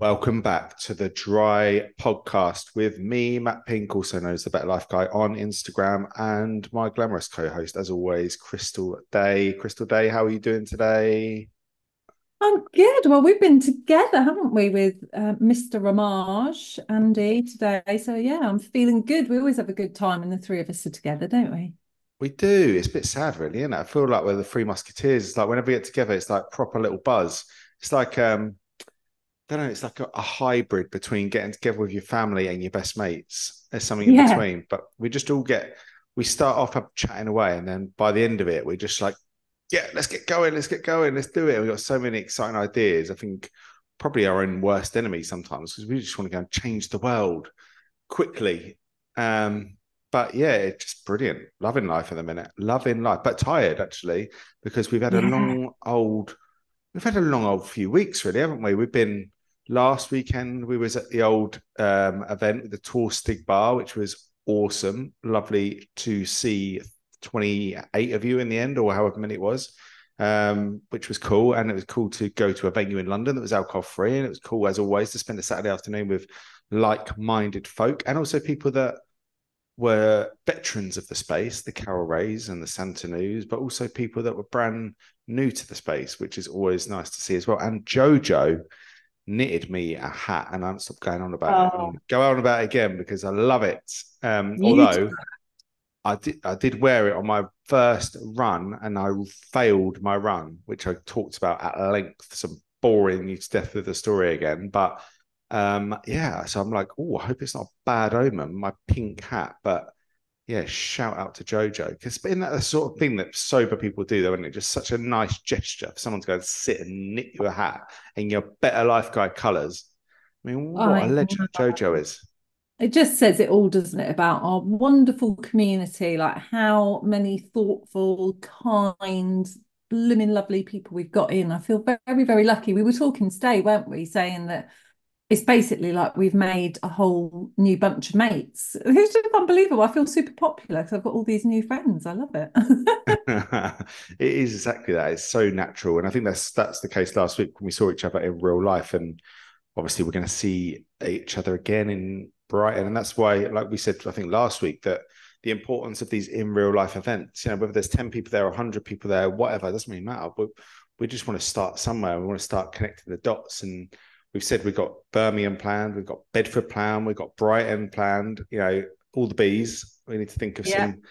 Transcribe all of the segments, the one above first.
Welcome back to the Dry Podcast with me, Matt Pink, also known as the Better Life Guy on Instagram, and my glamorous co-host, as always, Crystal Day. Crystal Day, how are you doing today? I'm good. Well, we've been together, haven't we, with uh, Mr. Ramage, Andy, today. So yeah, I'm feeling good. We always have a good time, when the three of us are together, don't we? We do. It's a bit sad, really, isn't it? I feel like we're the Three Musketeers. It's like whenever we get together, it's like proper little buzz. It's like um I don't know, it's like a, a, hybrid between getting together with your family and your best mates. There's something in yeah. between, but we just all get, we start off up chatting away, and then by the end of it, we're just like, yeah, let's get going, let's get going, let's do it. We've got so many exciting ideas. I think probably our own worst enemy sometimes because we just want to go and change the world quickly. Um, but yeah, it's just brilliant. Loving life at the minute, loving life, but tired actually because we've had yeah. a long old, we've had a long old few weeks really, haven't we? We've been last weekend we was at the old um, event with the Torstig Bar, which was awesome. Lovely to see 28 of you in the end, or however many it was, um, which was cool. And it was cool to go to a venue in London that was alcohol free. And it was cool, as always, to spend a Saturday afternoon with like minded folk and also people that were veterans of the space, the Carol Rays and the Santa News, but also people that were brand new to the space, which is always nice to see as well. And Jojo knitted me a hat, and I stopped going on about oh. it. go on about it again because I love it. Um, although I did, I did wear it on my first run, and I failed my run, which I talked about at length. Some boring you to death with the story again, but um, yeah. So I'm like, oh, I hope it's not a bad omen. My pink hat, but yeah, shout out to JoJo because isn't that the sort of thing that sober people do though? Isn't it just such a nice gesture for someone to go and sit and knit you a hat in your better life guy colours? I mean, what a legend JoJo is. It just says it all, doesn't it, about our wonderful community, like how many thoughtful, kind, blooming lovely people we've got in. I feel very, very lucky. We were talking today, weren't we, saying that it's basically like we've made a whole new bunch of mates. It's just unbelievable. I feel super popular because I've got all these new friends. I love it. it is exactly that. It's so natural, and I think that's that's the case last week when we saw each other in real life, and obviously we're going to see each other again in Brighton, and that's why, like we said, I think last week that the importance of these in real life events. You know, whether there's ten people there or hundred people there, whatever, doesn't really matter. But we just want to start somewhere. We want to start connecting the dots and We've said we've got Birmingham planned, we've got Bedford planned, we've got Brighton planned. You know, all the bees. We need to think of yeah. some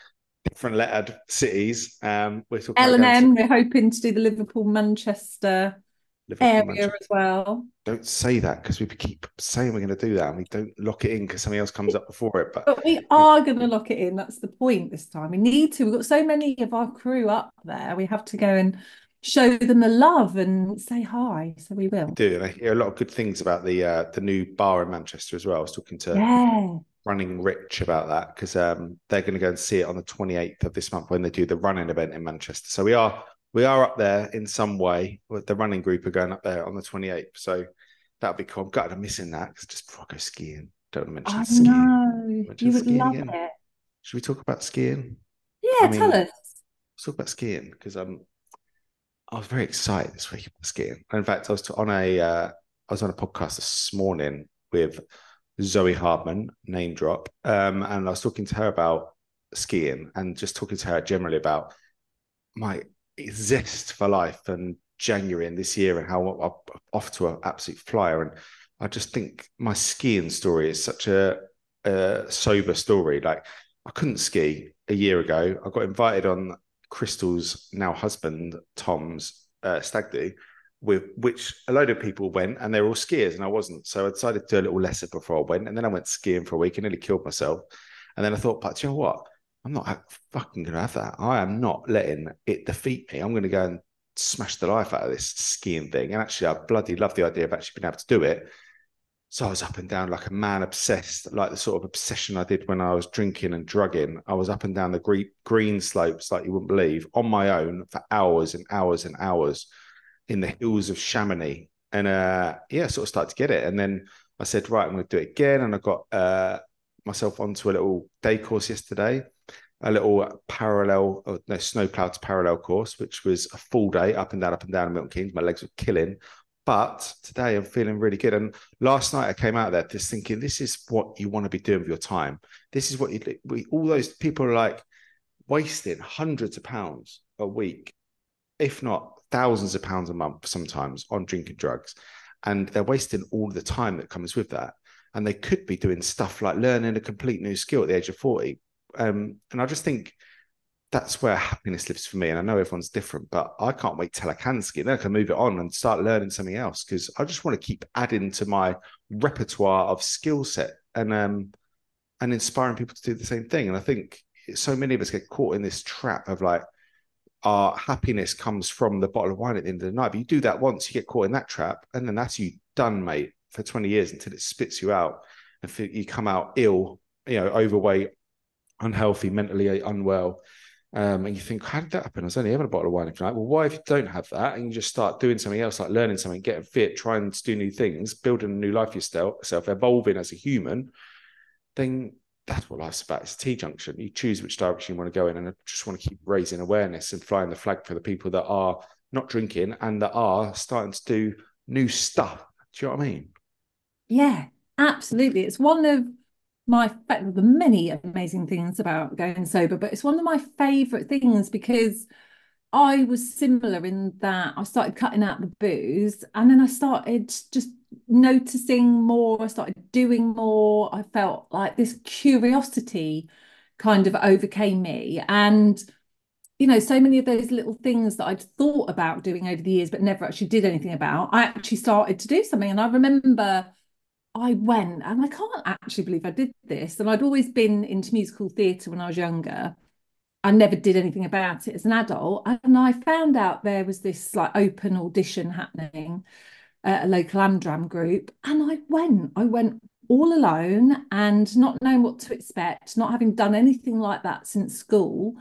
different lettered cities. Um, we're talking L and M. We're hoping to do the Liverpool Manchester Liverpool, area Manchester. as well. Don't say that because we keep saying we're going to do that and we don't lock it in because something else comes up before it. But, but we are going to lock it in. That's the point this time. We need to. We've got so many of our crew up there. We have to go and show them the love and say hi. So we will. do. I hear a lot of good things about the uh, the new bar in Manchester as well. I was talking to yeah. Running Rich about that because um, they're going to go and see it on the 28th of this month when they do the running event in Manchester. So we are we are up there in some way. The running group are going up there on the 28th. So that'll be cool. I'm gutted I'm missing that because just before I go skiing, don't mention I skiing. Know. Mention you would love again. it. Should we talk about skiing? Yeah, I mean, tell us. Let's talk about skiing because I'm I was very excited this week about skiing. In fact, I was on a uh, I was on a podcast this morning with Zoe Hardman, name drop, um, and I was talking to her about skiing and just talking to her generally about my zest for life and January and this year and how I'm off to an absolute flyer. And I just think my skiing story is such a, a sober story. Like I couldn't ski a year ago. I got invited on Crystal's now husband Tom's uh, stag do, with which a load of people went and they were all skiers and I wasn't. So I decided to do a little lesser before I went. And then I went skiing for a week and nearly killed myself. And then I thought, but you know what? I'm not fucking going to have that. I am not letting it defeat me. I'm going to go and smash the life out of this skiing thing. And actually, I bloody love the idea of actually being able to do it. So I was up and down like a man obsessed, like the sort of obsession I did when I was drinking and drugging. I was up and down the green, green slopes like you wouldn't believe on my own for hours and hours and hours in the hills of Chamonix. And uh, yeah, I sort of started to get it. And then I said, right, I'm going to do it again. And I got uh, myself onto a little day course yesterday, a little parallel, oh, no, snow clouds parallel course, which was a full day up and down, up and down in Milton Keynes. My legs were killing But today I'm feeling really good. And last night I came out there just thinking, this is what you want to be doing with your time. This is what you we, all those people are like wasting hundreds of pounds a week, if not thousands of pounds a month sometimes on drinking drugs. And they're wasting all the time that comes with that. And they could be doing stuff like learning a complete new skill at the age of 40. Um, and I just think that's where happiness lives for me. And I know everyone's different, but I can't wait till I can ski. Then I can move it on and start learning something else because I just want to keep adding to my repertoire of skill set and um and inspiring people to do the same thing. And I think so many of us get caught in this trap of like our happiness comes from the bottle of wine at the end of the night. But you do that once, you get caught in that trap, and then that's you done, mate, for 20 years until it spits you out and you come out ill, you know, overweight, unhealthy, mentally unwell um, and you think, how did that happen? I was only having a bottle of wine if you like. Well, why if you don't have that and you just start doing something else, like learning something, getting fit, trying to do new things, building a new life yourself, evolving as a human, then that's what life's about. It's a T junction. You choose which direction you want to go in, and I just want to keep raising awareness and flying the flag for the people that are not drinking and that are starting to do new stuff. Do you know what I mean? Yeah, absolutely. It's one of my the many amazing things about going sober, but it's one of my favorite things because I was similar in that I started cutting out the booze and then I started just noticing more. I started doing more. I felt like this curiosity kind of overcame me. And, you know, so many of those little things that I'd thought about doing over the years, but never actually did anything about, I actually started to do something. And I remember I went, and I can't actually believe I did this. And I'd always been into musical theatre when I was younger. I never did anything about it as an adult. And I found out there was this like open audition happening at a local Amdram group. And I went, I went all alone and not knowing what to expect, not having done anything like that since school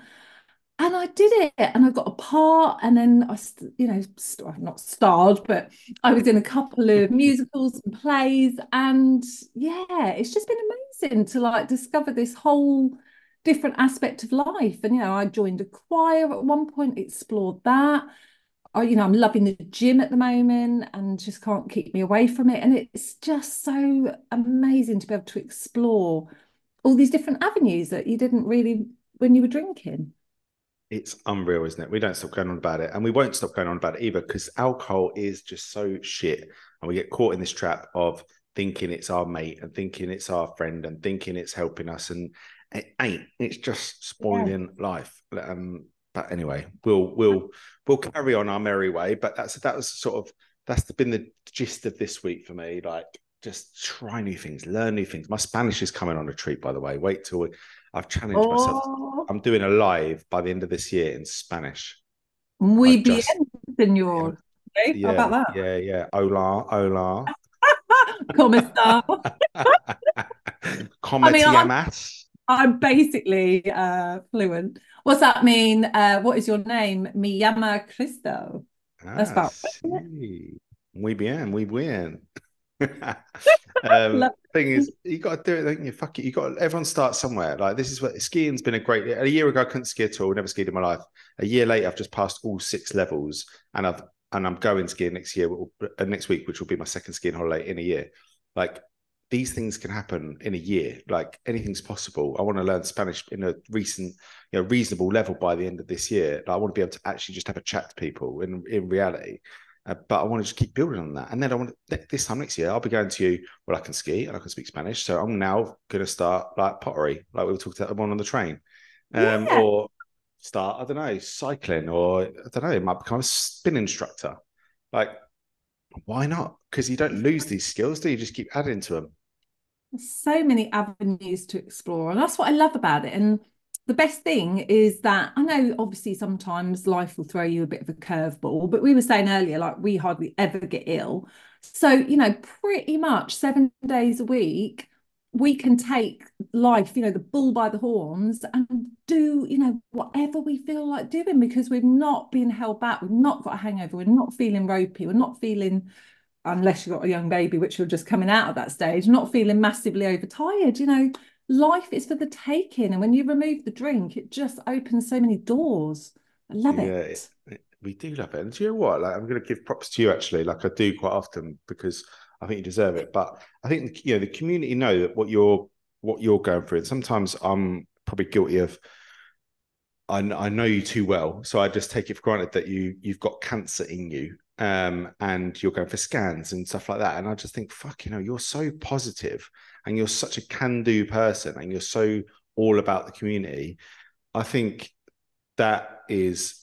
and I did it and I got a part and then I you know st- not starred but I was in a couple of musicals and plays and yeah it's just been amazing to like discover this whole different aspect of life. And you know I joined a choir at one point explored that. I, you know I'm loving the gym at the moment and just can't keep me away from it. And it's just so amazing to be able to explore all these different avenues that you didn't really when you were drinking it's unreal, isn't it? We don't stop going on about it, and we won't stop going on about it either because alcohol is just so shit, and we get caught in this trap of thinking it's our mate and thinking it's our friend and thinking it's helping us, and it ain't. It's just spoiling yeah. life. Um, but anyway, we'll we'll we'll carry on our merry way. But that's that was sort of that's been the gist of this week for me. Like just try new things, learn new things. My Spanish is coming on a treat, by the way. Wait till we, I've challenged oh. myself. I'm doing a live by the end of this year in Spanish. Muy bien, señor. Okay, yeah, how about that? Yeah, yeah. Hola, hola. ¿Cómo está? ¿Cómo I mean, te llamas? I'm, I'm basically uh, fluent. What's that mean? Uh, what is your name? Me llama Cristo. Ah, That's about sí. Muy bien, muy bien. um, thing is, you got to do it. Don't you? Fuck it. You got everyone starts somewhere. Like this is what skiing's been a great. A year ago, I couldn't ski at all. Never skied in my life. A year later, I've just passed all six levels, and I've and I'm going skiing next year, uh, next week, which will be my second skiing holiday in a year. Like these things can happen in a year. Like anything's possible. I want to learn Spanish in a recent, you know, reasonable level by the end of this year. Like, I want to be able to actually just have a chat to people in in reality. Uh, but I want to just keep building on that. And then I want to, this time next year, I'll be going to you. Well, I can ski and I can speak Spanish, so I'm now going to start like pottery, like we were talking about one on the train, um, yeah. or start I don't know cycling, or I don't know, it might become a spin instructor. Like, why not? Because you don't lose these skills, do you? Just keep adding to them. There's so many avenues to explore, and that's what I love about it. And the best thing is that I know obviously sometimes life will throw you a bit of a curveball, but we were saying earlier, like we hardly ever get ill. So, you know, pretty much seven days a week, we can take life, you know, the bull by the horns and do, you know, whatever we feel like doing because we've not been held back. We've not got a hangover. We're not feeling ropey. We're not feeling, unless you've got a young baby, which you're just coming out of that stage, not feeling massively overtired, you know life is for the taking. And when you remove the drink, it just opens so many doors. I love yeah, it. we do love it. And do you know what? Like, I'm going to give props to you actually, like I do quite often because I think you deserve it. But I think you know the community know that what you're what you're going through. And sometimes I'm probably guilty of. I, I know you too well, so I just take it for granted that you you've got cancer in you, um, and you're going for scans and stuff like that. And I just think, fuck, you know, you're so positive, and you're such a can-do person, and you're so all about the community. I think that is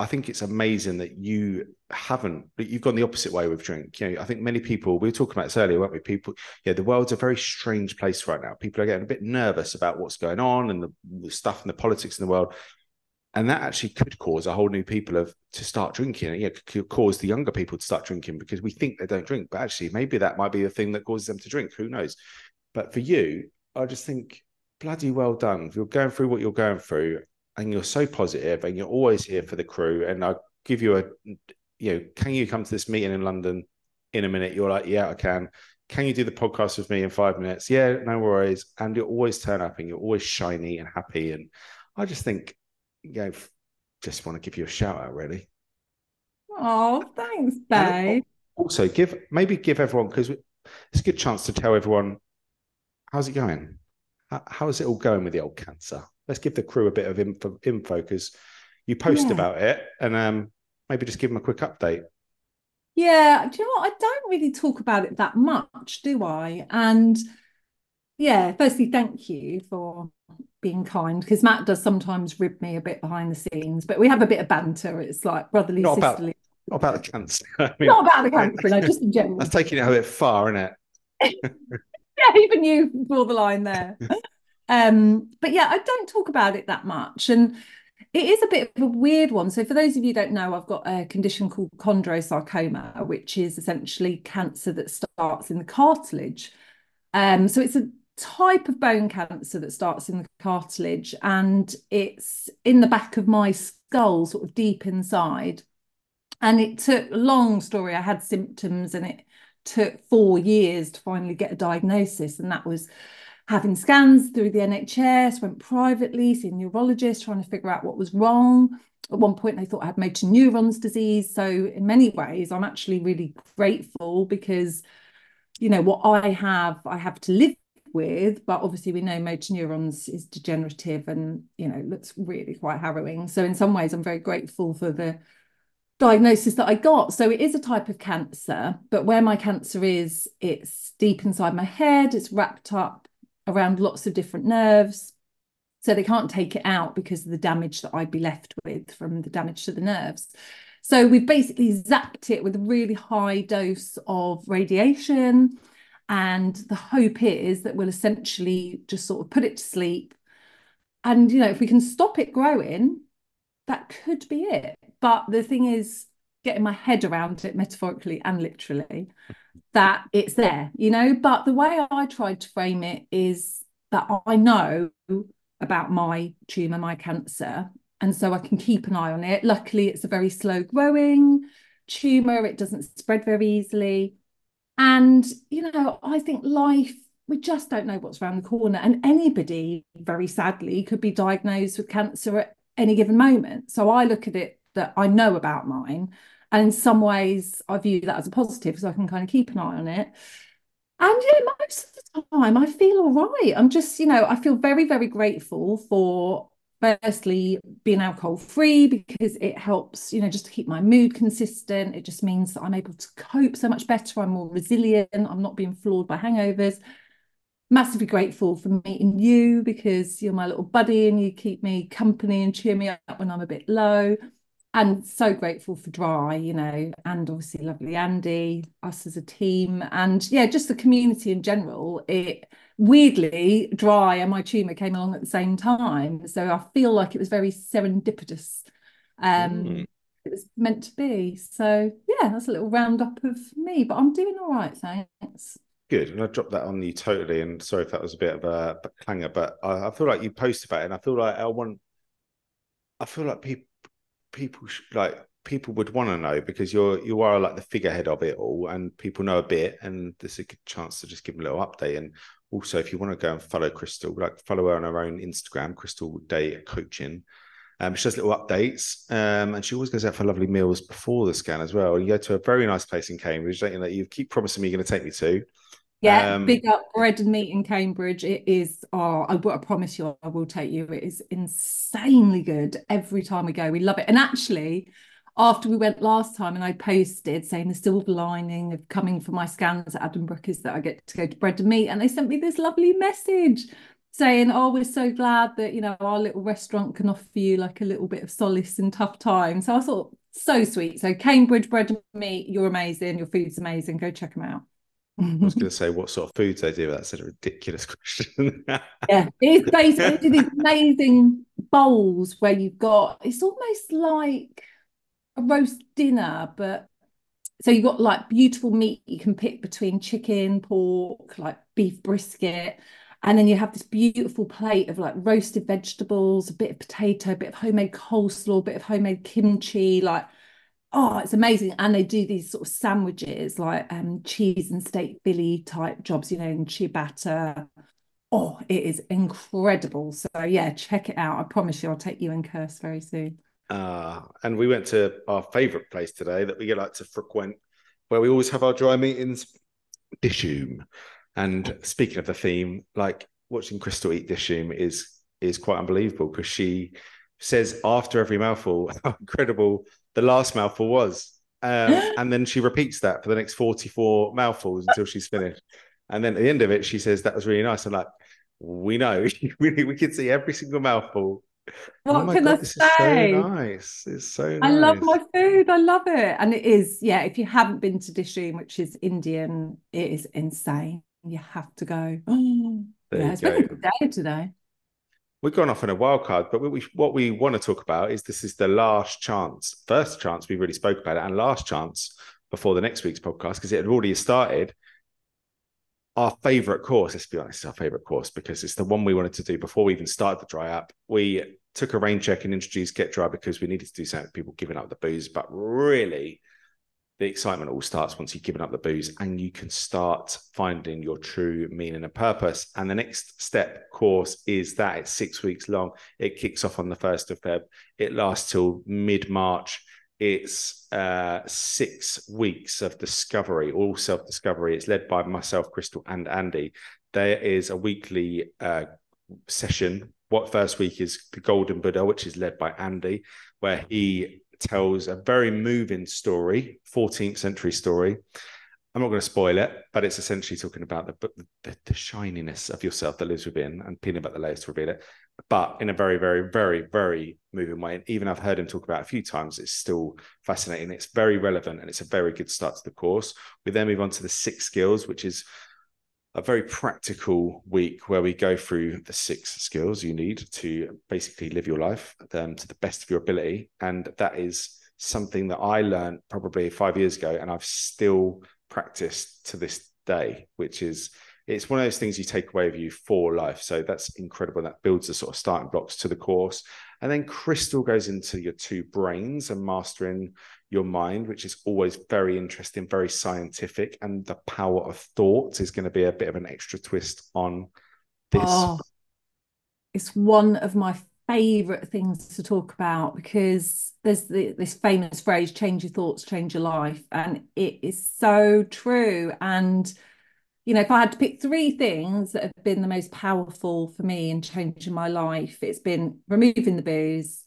I think it's amazing that you haven't, but you've gone the opposite way with drink. You know, I think many people, we were talking about this earlier, weren't we? People, yeah, the world's a very strange place right now. People are getting a bit nervous about what's going on and the, the stuff and the politics in the world. And that actually could cause a whole new people of to start drinking. Yeah, could cause the younger people to start drinking because we think they don't drink, but actually maybe that might be the thing that causes them to drink. Who knows? But for you, I just think bloody well done. If you're going through what you're going through, and you're so positive and you're always here for the crew. And I give you a, you know, can you come to this meeting in London in a minute? You're like, yeah, I can. Can you do the podcast with me in five minutes? Yeah, no worries. And you always turn up and you're always shiny and happy. And I just think, you know, just want to give you a shout out, really. Oh, thanks, babe. Also, give maybe give everyone because it's a good chance to tell everyone how's it going. How's it all going with the old cancer? let's give the crew a bit of info because you post yeah. about it and um, maybe just give them a quick update. Yeah, do you know what? I don't really talk about it that much, do I? And yeah, firstly, thank you for being kind because Matt does sometimes rib me a bit behind the scenes, but we have a bit of banter. It's like brotherly, not sisterly. About, not about the cancer. I mean, not about the cancer, no, just in general. That's taking it a bit far, isn't it? yeah, even you draw the line there. Um, but yeah, I don't talk about it that much. And it is a bit of a weird one. So, for those of you don't know, I've got a condition called chondrosarcoma, which is essentially cancer that starts in the cartilage. Um, so, it's a type of bone cancer that starts in the cartilage, and it's in the back of my skull, sort of deep inside. And it took long story. I had symptoms, and it took four years to finally get a diagnosis, and that was having scans through the NHS, went privately, seeing neurologists, trying to figure out what was wrong. At one point, they thought I had motor neurons disease. So, in many ways, I'm actually really grateful because, you know, what I have, I have to live with. But obviously, we know motor neurons is degenerative and, you know, looks really quite harrowing. So, in some ways, I'm very grateful for the diagnosis that I got. So it is a type of cancer, but where my cancer is, it's deep inside my head, it's wrapped up around lots of different nerves. So they can't take it out because of the damage that I'd be left with from the damage to the nerves. So we've basically zapped it with a really high dose of radiation. And the hope is that we'll essentially just sort of put it to sleep. And, you know, if we can stop it growing, that could be it. But the thing is, getting my head around it metaphorically and literally that it's there, you know. But the way I tried to frame it is that I know about my tumor, my cancer, and so I can keep an eye on it. Luckily, it's a very slow growing tumor, it doesn't spread very easily. And, you know, I think life, we just don't know what's around the corner. And anybody, very sadly, could be diagnosed with cancer at any given moment. So I look at it that I know about mine and in some ways, I view that as a positive, so I can kind of keep an eye on it. And yeah, most of the time I feel all right. I'm just, you know, I feel very, very grateful for firstly being alcohol free because it helps, you know, just to keep my mood consistent. It just means that I'm able to cope so much better. I'm more resilient. I'm not being flawed by hangovers. Massively grateful for meeting you because you're my little buddy and you keep me company and cheer me up when I'm a bit low and so grateful for dry you know and obviously lovely andy us as a team and yeah just the community in general it weirdly dry and my tumor came along at the same time so i feel like it was very serendipitous um mm. it was meant to be so yeah that's a little roundup of me but i'm doing all right thanks Good, and I dropped that on you totally. And sorry if that was a bit of a, a clanger, but I, I feel like you post about it, and I feel like I want. I feel like people people like people would want to know because you're you are like the figurehead of it all and people know a bit and there's a good chance to just give them a little update and also if you want to go and follow crystal like follow her on her own instagram crystal day coaching Um, she does little updates, um, and she always goes out for lovely meals before the scan as well. You go to a very nice place in Cambridge, don't you? That you keep promising me you're going to take me to. Yeah, um, big up bread and meat in Cambridge. It is, oh, I, I promise you, I will take you. It is insanely good every time we go. We love it. And actually, after we went last time and I posted saying the silver lining of coming for my scans at Addenbrooke is that I get to go to bread and meat. And they sent me this lovely message saying, Oh, we're so glad that, you know, our little restaurant can offer you like a little bit of solace in tough times. So I thought, so sweet. So Cambridge bread and meat, you're amazing. Your food's amazing. Go check them out. I was going to say what sort of foods they do. That's a ridiculous question. yeah, it's basically these amazing bowls where you've got. It's almost like a roast dinner, but so you've got like beautiful meat you can pick between chicken, pork, like beef brisket, and then you have this beautiful plate of like roasted vegetables, a bit of potato, a bit of homemade coleslaw, a bit of homemade kimchi, like oh, it's amazing. And they do these sort of sandwiches like um, cheese and steak billy type jobs, you know, in ciabatta. Oh, it is incredible. So yeah, check it out. I promise you I'll take you and Curse very soon. Uh, and we went to our favorite place today that we get like to frequent, where we always have our dry meetings, Dishoom. And speaking of the theme, like watching Crystal eat Dishoom is is quite unbelievable because she says after every mouthful how incredible the last mouthful was. Um, and then she repeats that for the next 44 mouthfuls until she's finished. And then at the end of it, she says, That was really nice. I'm like, We know, we, we can see every single mouthful. What oh can God, I say? so nice. It's so I love my food. I love it. And it is, yeah, if you haven't been to Dishoom, which is Indian, it is insane. You have to go. Oh, yeah, it's been a good day today we've gone off on a wild card, but we, what we want to talk about is this is the last chance, first chance we really spoke about it, and last chance before the next week's podcast because it had already started. Our favorite course, let's be honest, it's our favorite course because it's the one we wanted to do before we even started the dry up. We took a rain check and introduced Get Dry because we needed to do something people giving up the booze, but really the excitement all starts once you've given up the booze and you can start finding your true meaning and purpose. And the next step course is that it's six weeks long. It kicks off on the 1st of Feb. It lasts till mid March. It's uh, six weeks of discovery, all self discovery. It's led by myself, Crystal, and Andy. There is a weekly uh, session. What first week is the Golden Buddha, which is led by Andy, where he tells a very moving story, 14th century story. I'm not going to spoil it, but it's essentially talking about the, the, the shininess of yourself that lives within and peeling back the layers to reveal it, but in a very, very, very, very moving way. And even I've heard him talk about a few times. It's still fascinating. It's very relevant and it's a very good start to the course. We then move on to the six skills, which is a very practical week where we go through the six skills you need to basically live your life um, to the best of your ability. And that is something that I learned probably five years ago, and I've still practiced to this day, which is it's one of those things you take away with you for life. So that's incredible. That builds the sort of starting blocks to the course. And then Crystal goes into your two brains and mastering your mind, which is always very interesting, very scientific. And the power of thought is going to be a bit of an extra twist on this. Oh, it's one of my favorite things to talk about because there's the, this famous phrase change your thoughts change your life and it is so true and you know if i had to pick three things that have been the most powerful for me in changing my life it's been removing the booze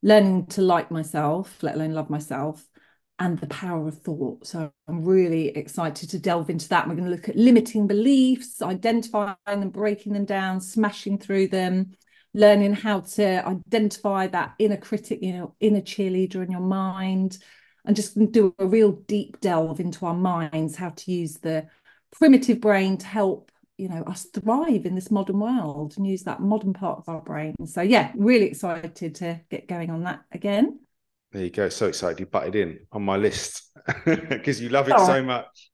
learning to like myself let alone love myself and the power of thought. So i'm really excited to delve into that. We're going to look at limiting beliefs identifying them breaking them down smashing through them learning how to identify that inner critic, you know, inner cheerleader in your mind, and just do a real deep delve into our minds, how to use the primitive brain to help you know us thrive in this modern world and use that modern part of our brain so yeah really excited to get going on that again there you go so excited you butted in on my list because you love it oh. so much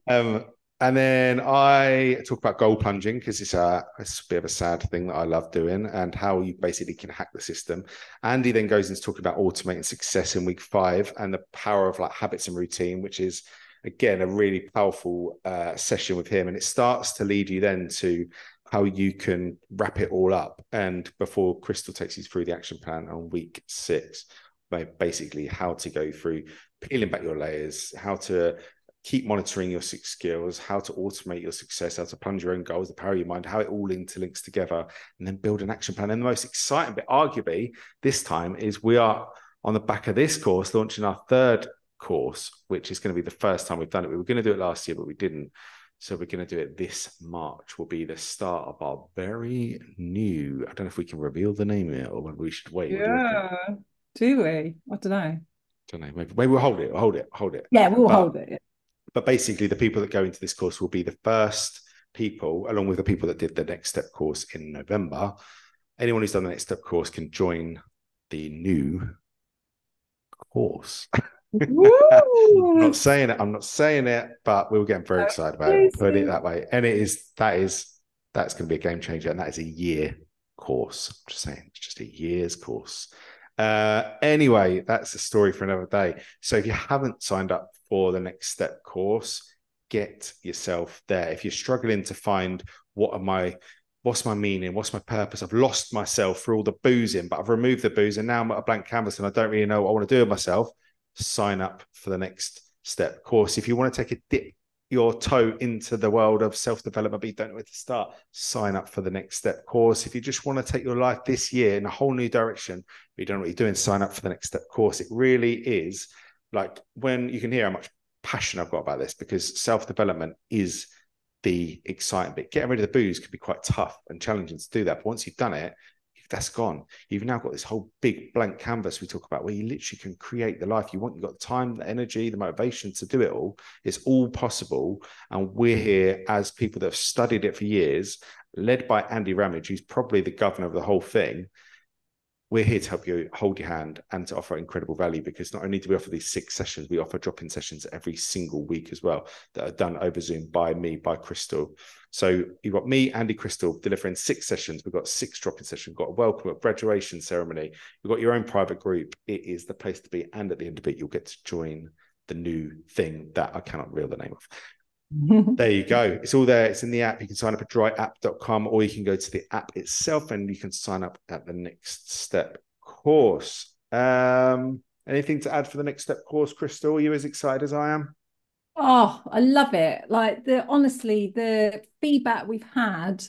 um and then I talk about goal plunging because it's a, it's a bit of a sad thing that I love doing and how you basically can hack the system. Andy then goes into talking about automating success in week five and the power of like habits and routine, which is again a really powerful uh, session with him. And it starts to lead you then to how you can wrap it all up. And before Crystal takes you through the action plan on week six, basically how to go through peeling back your layers, how to keep monitoring your six skills, how to automate your success, how to plunge your own goals, the power of your mind, how it all interlinks together, and then build an action plan. And the most exciting bit, arguably, this time is we are on the back of this course launching our third course, which is going to be the first time we've done it. We were going to do it last year, but we didn't. So we're going to do it this March. Will be the start of our very new. I don't know if we can reveal the name yet, or whether we should wait. Yeah, do, do we? I don't know. I don't know. Maybe, maybe we'll hold it. hold it. Hold it. Yeah, we'll but, hold it. But basically, the people that go into this course will be the first people, along with the people that did the next step course in November. Anyone who's done the next step course can join the new course. I'm not saying it. I'm not saying it, but we were getting very excited about it. Put it that way, and it is that is that's going to be a game changer, and that is a year course. I'm just saying, it's just a year's course. Uh, anyway, that's a story for another day. So if you haven't signed up for the next step course, get yourself there. If you're struggling to find what am I what's my meaning? What's my purpose? I've lost myself through all the boozing, but I've removed the booze and now I'm at a blank canvas and I don't really know what I want to do with myself sign up for the next step course. If you want to take a dip your toe into the world of self development, but you don't know where to start, sign up for the next step course. If you just want to take your life this year in a whole new direction, but you don't know what you're doing, sign up for the next step course. It really is like when you can hear how much passion I've got about this because self development is the exciting bit. Getting rid of the booze can be quite tough and challenging to do that. But once you've done it, that's gone. You've now got this whole big blank canvas we talk about where you literally can create the life you want. You've got the time, the energy, the motivation to do it all. It's all possible. And we're hmm. here as people that have studied it for years, led by Andy Ramage, who's probably the governor of the whole thing we're here to help you hold your hand and to offer incredible value because not only do we offer these six sessions, we offer drop in sessions every single week as well that are done over Zoom by me, by Crystal. So you've got me, Andy Crystal, delivering six sessions. We've got six drop in sessions, we've got a welcome, a graduation ceremony. You've got your own private group. It is the place to be. And at the end of it, you'll get to join the new thing that I cannot reveal the name of there you go. It's all there. It's in the app. You can sign up at dryapp.com or you can go to the app itself and you can sign up at the next step course. Um, anything to add for the next step course, Crystal? Are you as excited as I am? Oh, I love it. Like the honestly, the feedback we've had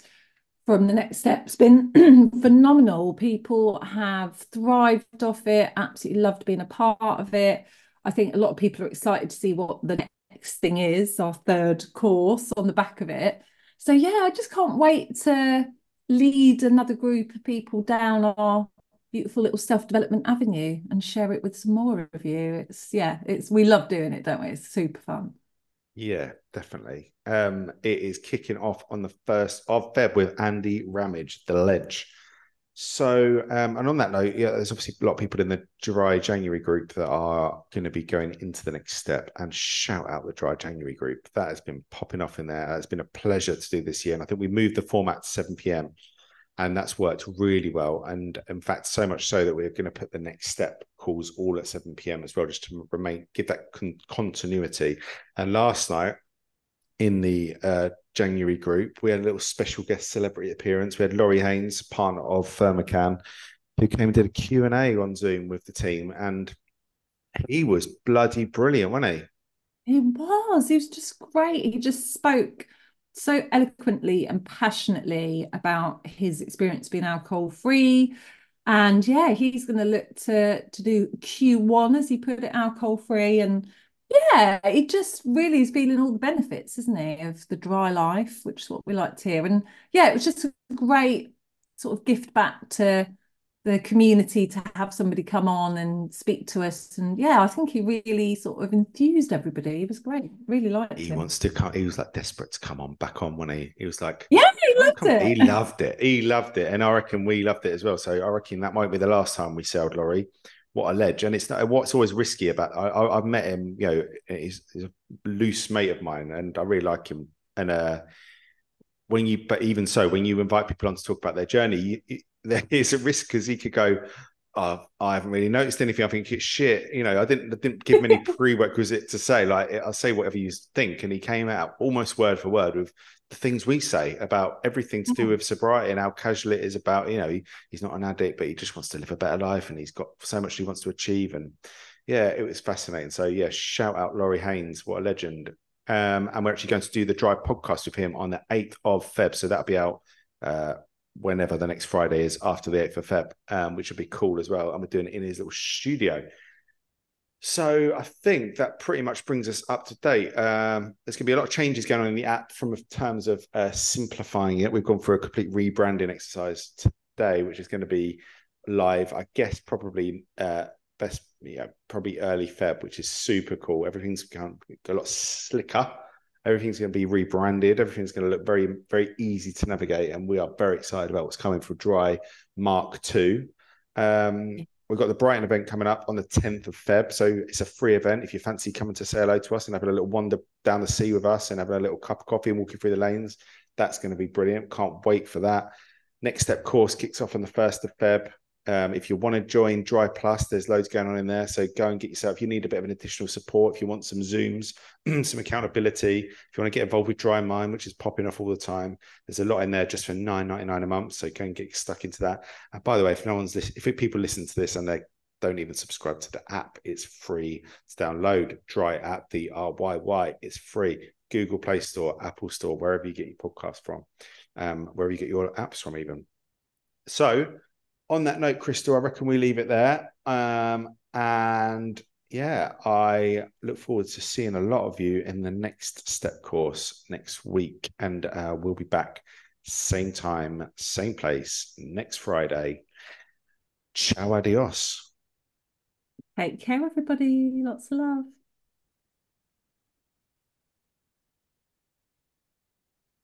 from the next step's been phenomenal. People have thrived off it, absolutely loved being a part of it. I think a lot of people are excited to see what the next thing is, our third course on the back of it. So yeah, I just can't wait to lead another group of people down our beautiful little self-development avenue and share it with some more of you. It's yeah, it's we love doing it, don't we? It's super fun. Yeah, definitely. Um, it is kicking off on the first of Feb with Andy Ramage, the Ledge. So, um, and on that note, yeah, there's obviously a lot of people in the dry January group that are going to be going into the next step and shout out the dry January group. That has been popping off in there. It's been a pleasure to do this year. And I think we moved the format to 7 p.m. and that's worked really well. And in fact, so much so that we're going to put the next step calls all at 7 p.m. as well, just to remain, give that con- continuity. And last night, in the uh, January group. We had a little special guest celebrity appearance. We had Laurie Haynes, partner of Ferne McCann, who came and did a Q&A on Zoom with the team. And he was bloody brilliant, wasn't he? He was. He was just great. He just spoke so eloquently and passionately about his experience being alcohol free. And yeah, he's going to look to to do Q1 as he put it, alcohol free, and yeah, it just really is feeling all the benefits, isn't it, of the dry life, which is what we like to hear. And yeah, it was just a great sort of gift back to the community to have somebody come on and speak to us. And yeah, I think he really sort of enthused everybody. It was great. Really liked he him. wants to come. He was like desperate to come on back on when he he was like, yeah, he loved oh, it. He loved it. He loved it, and I reckon we loved it as well. So I reckon that might be the last time we sailed Laurie what a ledge. And it's not, what's always risky about. I, I, have met him. You know, he's, he's, a loose mate of mine, and I really like him. And uh, when you, but even so, when you invite people on to talk about their journey, you, there is a risk because he could go. uh, I haven't really noticed anything. I think it's shit. You know, I didn't I didn't give him any prerequisite to say. Like, I'll say whatever you think, and he came out almost word for word with the things we say about everything to do with sobriety and how casual it is about. You know, he, he's not an addict, but he just wants to live a better life, and he's got so much he wants to achieve. And yeah, it was fascinating. So yeah, shout out Laurie Haynes, what a legend. Um, and we're actually going to do the drive podcast with him on the 8th of Feb. So that'll be out uh, whenever the next Friday is after the 8th of Feb, um, which would be cool as well. And we're doing it in his little studio. So I think that pretty much brings us up to date. Um, there's going to be a lot of changes going on in the app from terms of uh, simplifying it. We've gone for a complete rebranding exercise today, which is going to be live, I guess, probably uh, best, yeah, probably early Feb, which is super cool. Everything's going a lot slicker Everything's going to be rebranded. Everything's going to look very, very easy to navigate. And we are very excited about what's coming for Dry Mark Two. Um, we've got the Brighton event coming up on the 10th of Feb. So it's a free event. If you fancy coming to say hello to us and having a little wander down the sea with us and having a little cup of coffee and walking through the lanes, that's going to be brilliant. Can't wait for that. Next Step course kicks off on the 1st of Feb. Um, if you want to join Dry Plus, there's loads going on in there. So go and get yourself. If you need a bit of an additional support, if you want some Zooms, some accountability, if you want to get involved with Dry Mind, which is popping off all the time, there's a lot in there just for nine ninety nine a month. So go and get stuck into that. And by the way, if no one's if people listen to this and they don't even subscribe to the app, it's free to download. Dry app, the R Y Y, it's free. Google Play Store, Apple Store, wherever you get your podcast from, um, wherever you get your apps from, even. So on that note, Crystal, I reckon we leave it there. Um, and yeah, I look forward to seeing a lot of you in the next step course next week. And uh, we'll be back same time, same place next Friday. Ciao, adios. Take care, everybody. Lots of love.